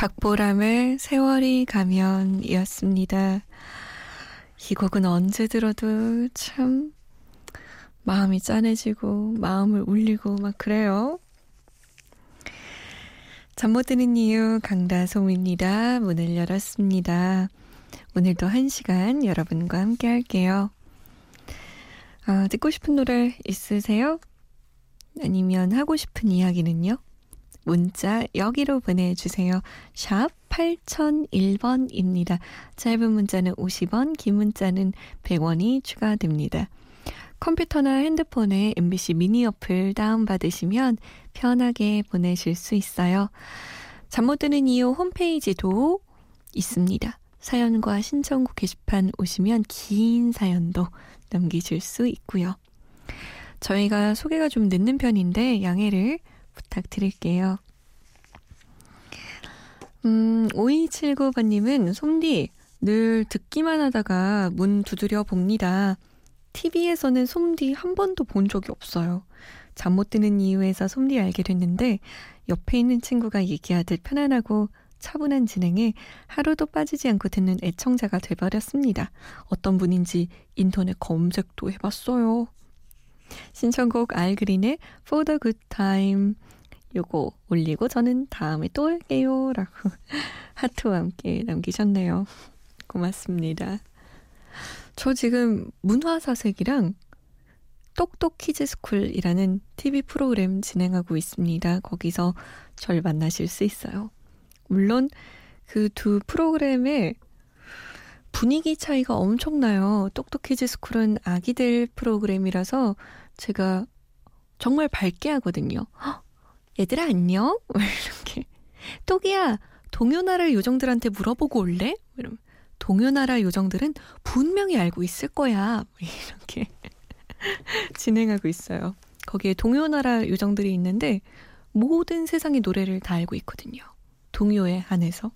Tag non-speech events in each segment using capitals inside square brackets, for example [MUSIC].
박보람의 세월이 가면이었습니다. 이 곡은 언제 들어도 참 마음이 짠해지고 마음을 울리고 막 그래요. 잠 못 드는 이유 강다솜입니다. 문을 열었습니다. 오늘도 한 시간 여러분과 함께 할게요. 아, 듣고 싶은 노래 있으세요? 아니면 하고 싶은 이야기는요? 문자 여기로 보내주세요. 샵 8001번입니다. 짧은 문자는 50원, 긴 문자는 100원이 추가됩니다. 컴퓨터나 핸드폰에 MBC 미니 어플 다운받으시면 편하게 보내실 수 있어요. 잠 못 드는 이유 홈페이지도 있습니다. 사연과 신청곡 게시판 오시면 긴 사연도 남기실 수 있고요. 저희가 소개가 좀 늦는 편인데 양해를 부탁드릴게요. 음, 5279번님은 솜디, 늘 듣기만 하다가 문 두드려 봅니다. TV에서는 솜디 한 번도 본 적이 없어요. 잠 못 드는 이유에서 솜디 알게 됐는데 옆에 있는 친구가 얘기하듯 편안하고 차분한 진행에 하루도 빠지지 않고 듣는 애청자가 돼버렸습니다. 어떤 분인지 인터넷 검색도 해봤어요. 신청곡 알그린의 For the Good Time 요거 올리고 저는 다음에 또 올게요 라고 [LAUGHS] 하트와 함께 남기셨네요. 고맙습니다. 저 지금 문화사색이랑 똑똑 키즈스쿨이라는 TV 프로그램 진행하고 있습니다. 거기서 절 만나실 수 있어요. 물론 그 두 프로그램의 분위기 차이가 엄청나요. 똑똑 키즈 스쿨은 아기들 프로그램이라서 제가 정말 밝게 하거든요. 얘들아 안녕? [LAUGHS] 이렇게 똑이야 동요나라 요정들한테 물어보고 올래? 이러면 동요나라 요정들은 분명히 알고 있을 거야. 이렇게 [LAUGHS] 진행하고 있어요. 거기에 동요나라 요정들이 있는데 모든 세상의 노래를 다 알고 있거든요. 동요에 한해서.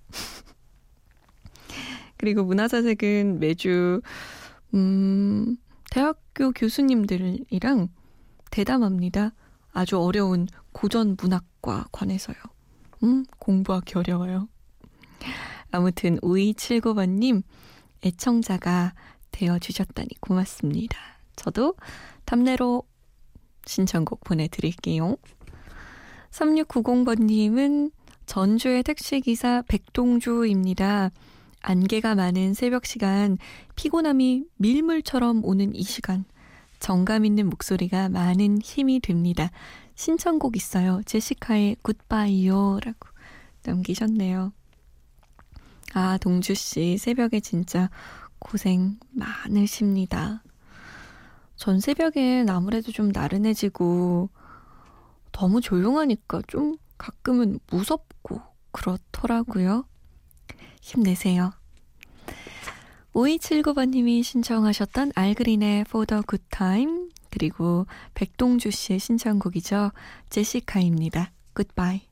그리고 문화사색은 매주 음, 대학교 교수님들이랑 대담합니다. 아주 어려운 고전 문학과 관해서요. 음, 공부하기 어려워요. 아무튼 5279번님 애청자가 되어주셨다니 고맙습니다. 저도 탐내로 신청곡 보내드릴게요. 3690번님은 전주의 택시기사 백동주입니다. 안개가 많은 새벽 시간, 피곤함이 밀물처럼 오는 이 시간, 정감 있는 목소리가 많은 힘이 됩니다. 신청곡 있어요. 제시카의 굿바이요. 라고 남기셨네요. 아, 동주씨, 새벽에 진짜 고생 많으십니다. 전 새벽엔 아무래도 좀 나른해지고 너무 조용하니까 좀 가끔은 무섭고 그렇더라고요. 힘내세요. 5279번님이 신청하셨던 알그린의 For the Good Time 그리고 백동주 씨의 신청곡이죠. 제시카입니다. Goodbye.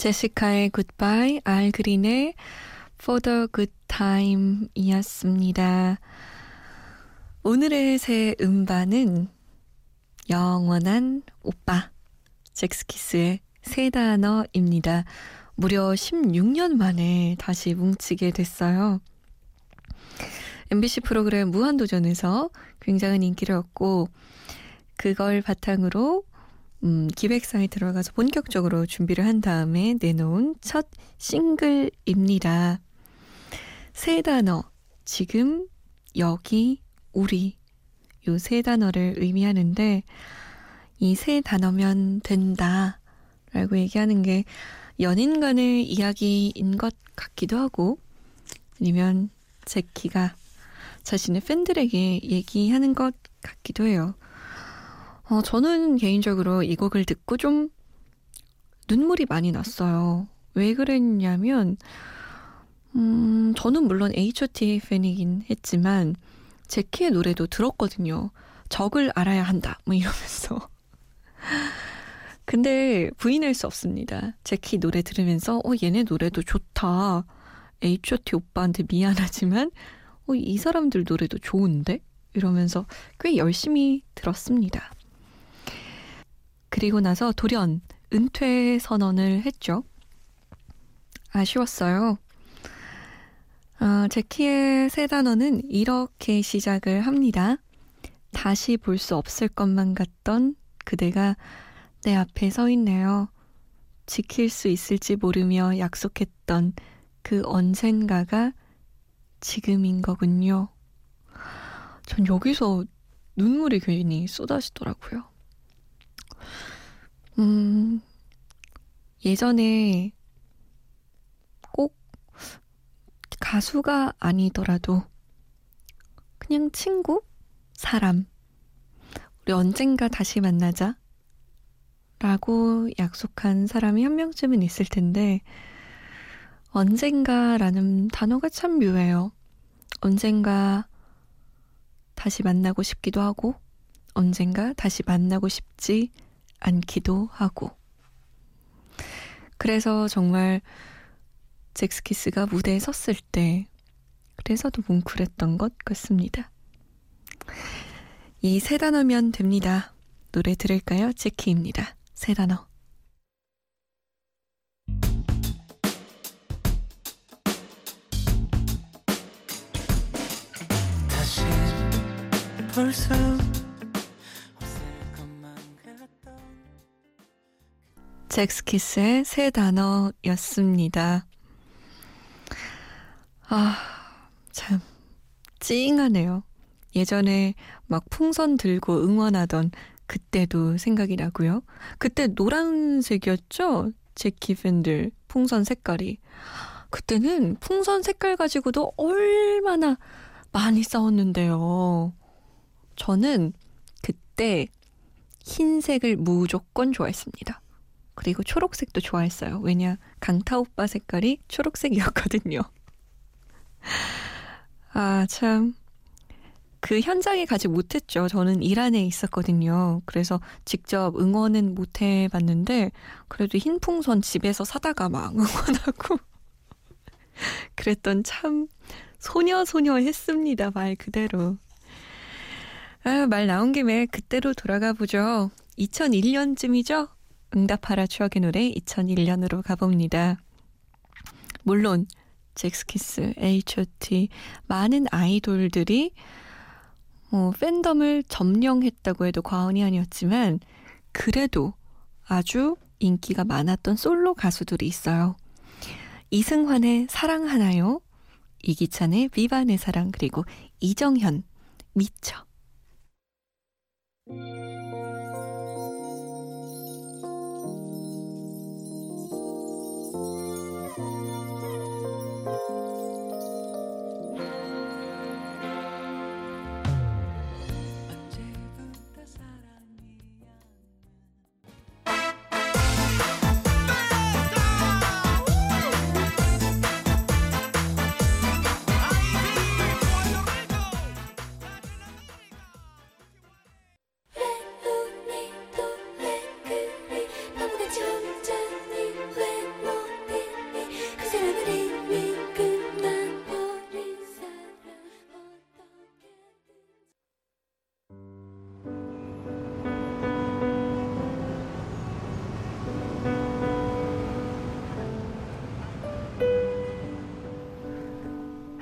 제시카의 굿바이, 알그린의 For the Good Time 이었습니다. 오늘의 새 음반은 영원한 오빠, 잭스키스의 새 단어입니다. 무려 16년 만에 다시 뭉치게 됐어요. MBC 프로그램 무한도전에서 굉장한 인기를 얻고 그걸 바탕으로 음, 기획사에 들어가서 본격적으로 준비를 한 다음에 내놓은 첫 싱글입니다. 세 단어, 지금, 여기, 우리. 요 세 단어를 의미하는데, 이 세 단어면 된다. 라고 얘기하는 게 연인 간의 이야기인 것 같기도 하고, 아니면 제키가 자신의 팬들에게 얘기하는 것 같기도 해요. 어, 저는 개인적으로 이 곡을 듣고 좀 눈물이 많이 났어요. 왜 그랬냐면, 음, 저는 물론 H.O.T. 팬이긴 했지만, 제키의 노래도 들었거든요. 적을 알아야 한다. 뭐 이러면서. [LAUGHS] 근데 부인할 수 없습니다. 제키 노래 들으면서, 어, 얘네 노래도 좋다. H.O.T. 오빠한테 미안하지만, 어, 이 사람들 노래도 좋은데? 이러면서 꽤 열심히 들었습니다. 그리고 나서 돌연 은퇴 선언을 했죠. 아쉬웠어요. 어, 제키의 세 단어는 이렇게 시작을 합니다. 다시 볼 수 없을 것만 같던 그대가 내 앞에 서 있네요. 지킬 수 있을지 모르며 약속했던 그 언젠가가 지금인 거군요. 전 여기서 눈물이 괜히 쏟아지더라고요. 음, 예전에 꼭 가수가 아니더라도 그냥 친구? 사람. 우리 언젠가 다시 만나자. 라고 약속한 사람이 한 명쯤은 있을 텐데, 언젠가라는 단어가 참 묘해요. 언젠가 다시 만나고 싶기도 하고, 언젠가 다시 만나고 싶지 않기도 하고. 그래서 정말 잭스키스가 무대에 섰을 때 그래서 더 뭉클했던 것 같습니다. 이 세 단어면 됩니다. 노래 들을까요? 제키입니다. 세 단어. 다시 잭스키스의 세 단어였습니다. 아, 참, 찡하네요. 예전에 막 풍선 들고 응원하던 그때도 생각이 나고요. 그때 노란색이었죠? 제키 팬들 풍선 색깔이. 그때는 풍선 색깔 가지고도 얼마나 많이 싸웠는데요. 저는 그때 흰색을 무조건 좋아했습니다. 그리고 초록색도 좋아했어요. 왜냐, 강타 오빠 색깔이 초록색이었거든요. [LAUGHS] 아, 참. 그 현장에 가지 못했죠. 저는 이란에 있었거든요. 그래서 직접 응원은 못 해봤는데, 그래도 흰 풍선 집에서 사다가 막 [LAUGHS] 응원하고, [LAUGHS] 그랬던 참 소녀소녀 했습니다. 말 그대로. 아, 말 나온 김에 그때로 돌아가 보죠. 2001년쯤이죠? 응답하라 추억의 노래 2001년으로 가봅니다. 물론 잭스키스, H.O.T 많은 아이돌들이 어, 팬덤을 점령했다고 해도 과언이 아니었지만 그래도 아주 인기가 많았던 솔로 가수들이 있어요. 이승환의 사랑하나요? 이기찬의 비반의 사랑 그리고 이정현 미쳐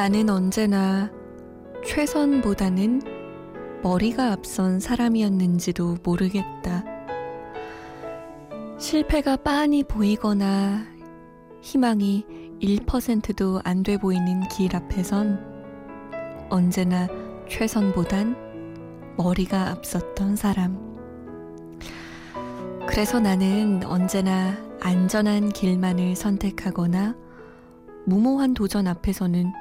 나는 언제나 최선보다는 머리가 앞선 사람이었는지도 모르겠다. 실패가 빤히 보이거나 희망이 1%도 안 돼 보이는 길 앞에선 언제나 최선보단 머리가 앞섰던 사람. 그래서 나는 언제나 안전한 길만을 선택하거나 무모한 도전 앞에서는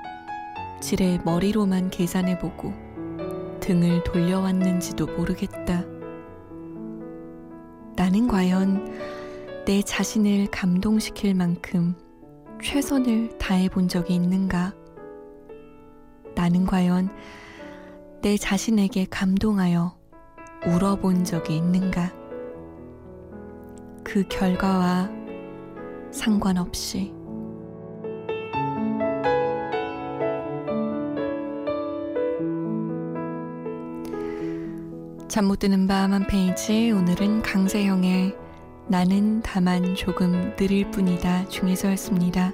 지레 머리로만 계산해보고 등을 돌려왔는지도 모르겠다. 나는 과연 내 자신을 감동시킬 만큼 최선을 다해본 적이 있는가? 나는 과연 내 자신에게 감동하여 울어본 적이 있는가? 그 결과와 상관없이. 잠 못 드는 밤 한 페이지 오늘은 강세형의 나는 다만 조금 느릴 뿐이다 중에서였습니다.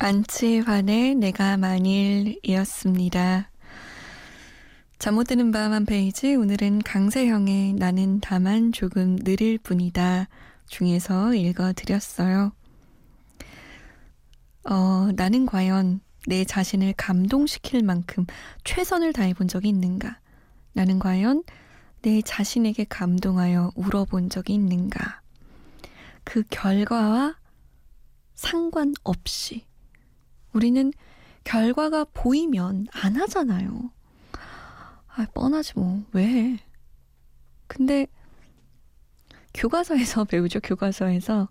안치환의 내가 만일이었습니다. 잠 못 드는 밤 한 페이지 오늘은 강세형의 나는 다만 조금 느릴 뿐이다 중에서 읽어드렸어요. 어, 나는 과연 내 자신을 감동시킬 만큼 최선을 다해본 적이 있는가? 나는 과연 내 자신에게 감동하여 울어본 적이 있는가? 그 결과와 상관없이 우리는 결과가 보이면 안 하잖아요. 아, 뻔하지 뭐. 왜 해? 근데 교과서에서 [LAUGHS] 배우죠. 교과서에서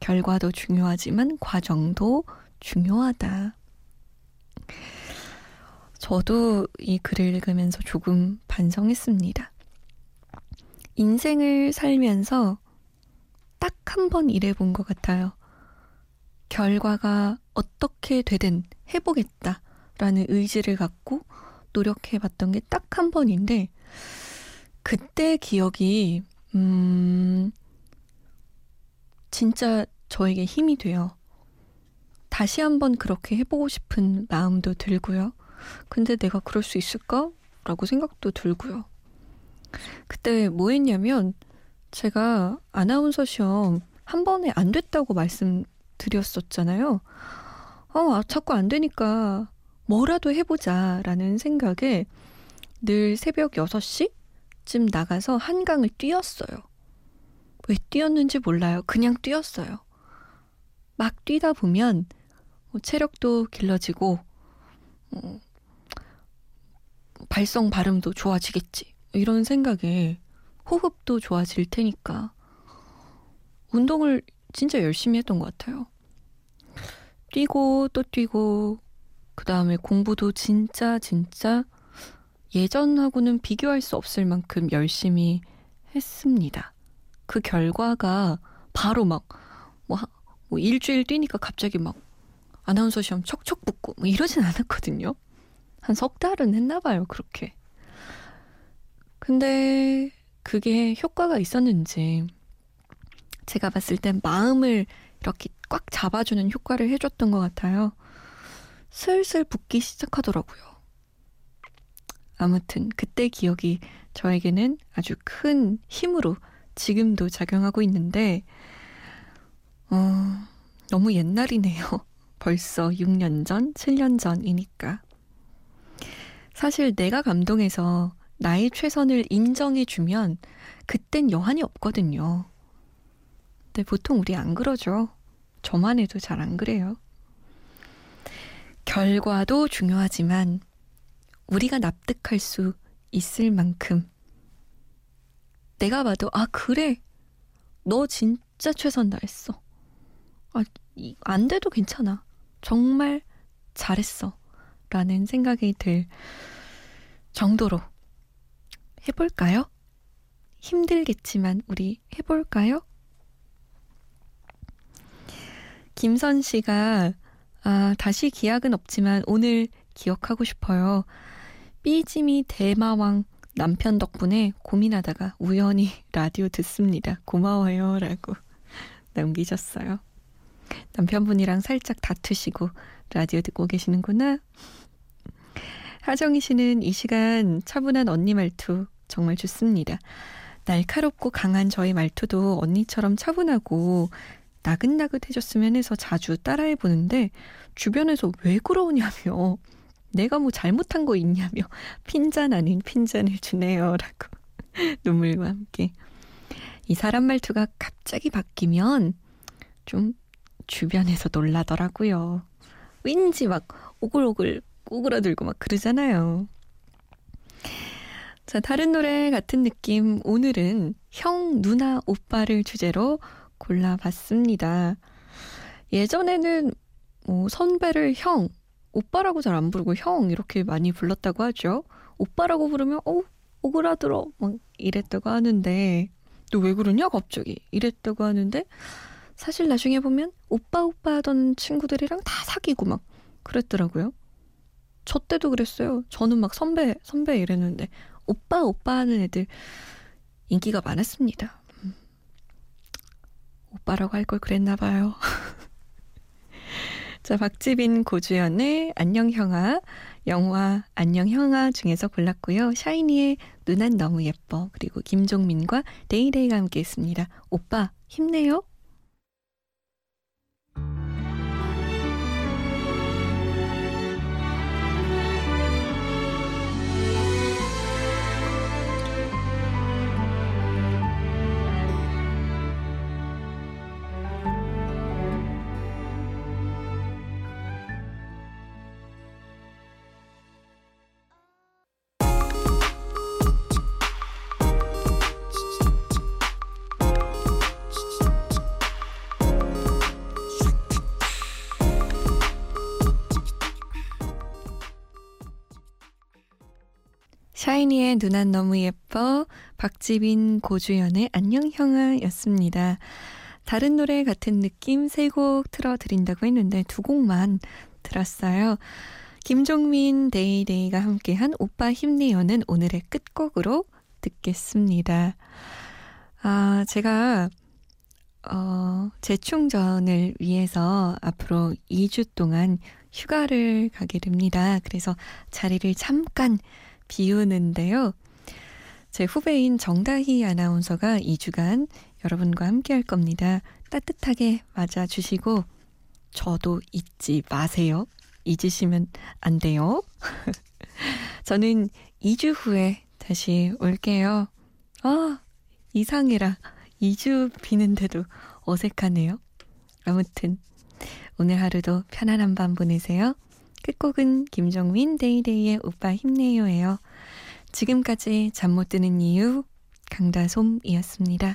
결과도 중요하지만 과정도 중요하다. 저도 이 글을 읽으면서 조금 반성했습니다. 인생을 살면서 딱 한 번 일해본 것 같아요. 결과가 어떻게 되든 해보겠다 라는 의지를 갖고 노력해 봤던 게 딱 한 번인데, 그때 기억이, 음, 진짜 저에게 힘이 돼요. 다시 한번 그렇게 해보고 싶은 마음도 들고요. 근데 내가 그럴 수 있을까? 라고 생각도 들고요. 그때 뭐 했냐면, 제가 아나운서 시험 한 번에 안 됐다고 말씀 드렸었잖아요. 어, 아, 자꾸 안 되니까 뭐라도 해보자 라는 생각에 늘 새벽 6시쯤 나가서 한강을 뛰었어요. 왜 뛰었는지 몰라요. 그냥 뛰었어요. 막 뛰다 보면 뭐 체력도 길러지고, 어, 발성 발음도 좋아지겠지. 이런 생각에 호흡도 좋아질 테니까 운동을 진짜 열심히 했던 것 같아요. 뛰고 또 뛰고 그 다음에 공부도 진짜 진짜 예전하고는 비교할 수 없을 만큼 열심히 했습니다. 그 결과가 바로 막, 뭐, 뭐 일주일 뛰니까 갑자기 막 아나운서 시험 척척 붙고 뭐 이러진 않았거든요. 한 석 달은 했나 봐요, 그렇게. 근데 그게 효과가 있었는지 제가 봤을 땐 마음을 이렇게 꽉 잡아주는 효과를 해줬던 것 같아요. 슬슬 붓기 시작하더라고요. 아무튼 그때 기억이 저에게는 아주 큰 힘으로 지금도 작용하고 있는데, 어, 너무 옛날이네요. [LAUGHS] 벌써 6년 전, 7년 전이니까. 사실 내가 감동해서 나의 최선을 인정해주면 그땐 여한이 없거든요. 근데 보통 우리 안 그러죠. 저만 해도 잘 안 그래요. 결과도 중요하지만 우리가 납득할 수 있을 만큼 내가 봐도 아 그래 너 진짜 최선 다했어. 아, 안 돼도 괜찮아. 정말 잘했어. 라는 생각이 들 정도로 해볼까요? 힘들겠지만 우리 해볼까요? 김선 씨가 아, 다시 기약은 없지만 오늘 기억하고 싶어요. 삐짐이 대마왕 남편 덕분에 고민하다가 우연히 [LAUGHS] 라디오 듣습니다. 고마워요. 라고 [LAUGHS] 남기셨어요. 남편분이랑 살짝 다투시고 라디오 듣고 계시는구나. 하정희 씨는 이 시간 차분한 언니 말투 정말 좋습니다. 날카롭고 강한 저의 말투도 언니처럼 차분하고 나긋나긋해졌으면 해서 자주 따라해 보는데 주변에서 왜 그러냐며. 내가 뭐 잘못한 거 있냐며. 핀잔 아닌 핀잔을 주네요. 라고 [LAUGHS] 눈물과 함께. 이 사람 말투가 갑자기 바뀌면 좀 주변에서 놀라더라고요. 왠지 막 오글오글 꼬그라들고 막 그러잖아요. 자, 다른 노래 같은 느낌. 오늘은 형, 누나, 오빠를 주제로 골라봤습니다. 예전에는 뭐 선배를 형, 오빠라고 잘 안 부르고 형 이렇게 많이 불렀다고 하죠. 오빠라고 부르면 어 오그라들어 막 이랬다고 하는데 너 왜 그러냐 갑자기 이랬다고 하는데 사실 나중에 보면 오빠 오빠 하던 친구들이랑 다 사귀고 막 그랬더라고요. 저 때도 그랬어요. 저는 막 선배 선배 이랬는데 오빠 오빠 하는 애들 인기가 많았습니다. 음. 오빠라고 할 걸 그랬나 봐요. [LAUGHS] 자, 박지빈 고주연의 안녕 형아, 영화 안녕 형아 중에서 골랐고요. 샤이니의 누난 너무 예뻐, 그리고 김종민과 데이데이가 함께 했습니다. 오빠, 힘내요. 샤이니의 누난 너무 예뻐, 박지빈, 고주연의 안녕 형아 였습니다. 다른 노래 같은 느낌 세 곡 틀어드린다고 했는데 두 곡만 들었어요. 김종민, 데이데이가 함께한 오빠 힘내요는 오늘의 끝곡으로 듣겠습니다. 아, 제가 어, 재충전을 위해서 앞으로 2주 동안 휴가를 가게 됩니다. 그래서 자리를 잠깐 비우는데요. 제 후배인 정다희 아나운서가 2주간 여러분과 함께 할 겁니다. 따뜻하게 맞아주시고, 저도 잊지 마세요. 잊으시면 안 돼요. [LAUGHS] 저는 2주 후에 다시 올게요. 아, 이상해라. 2주 비는데도 어색하네요. 아무튼, 오늘 하루도 편안한 밤 보내세요. 끝곡은 김종민 데이데이의 오빠 힘내요예요. 지금까지 잠 못 드는 이유 강다솜이었습니다.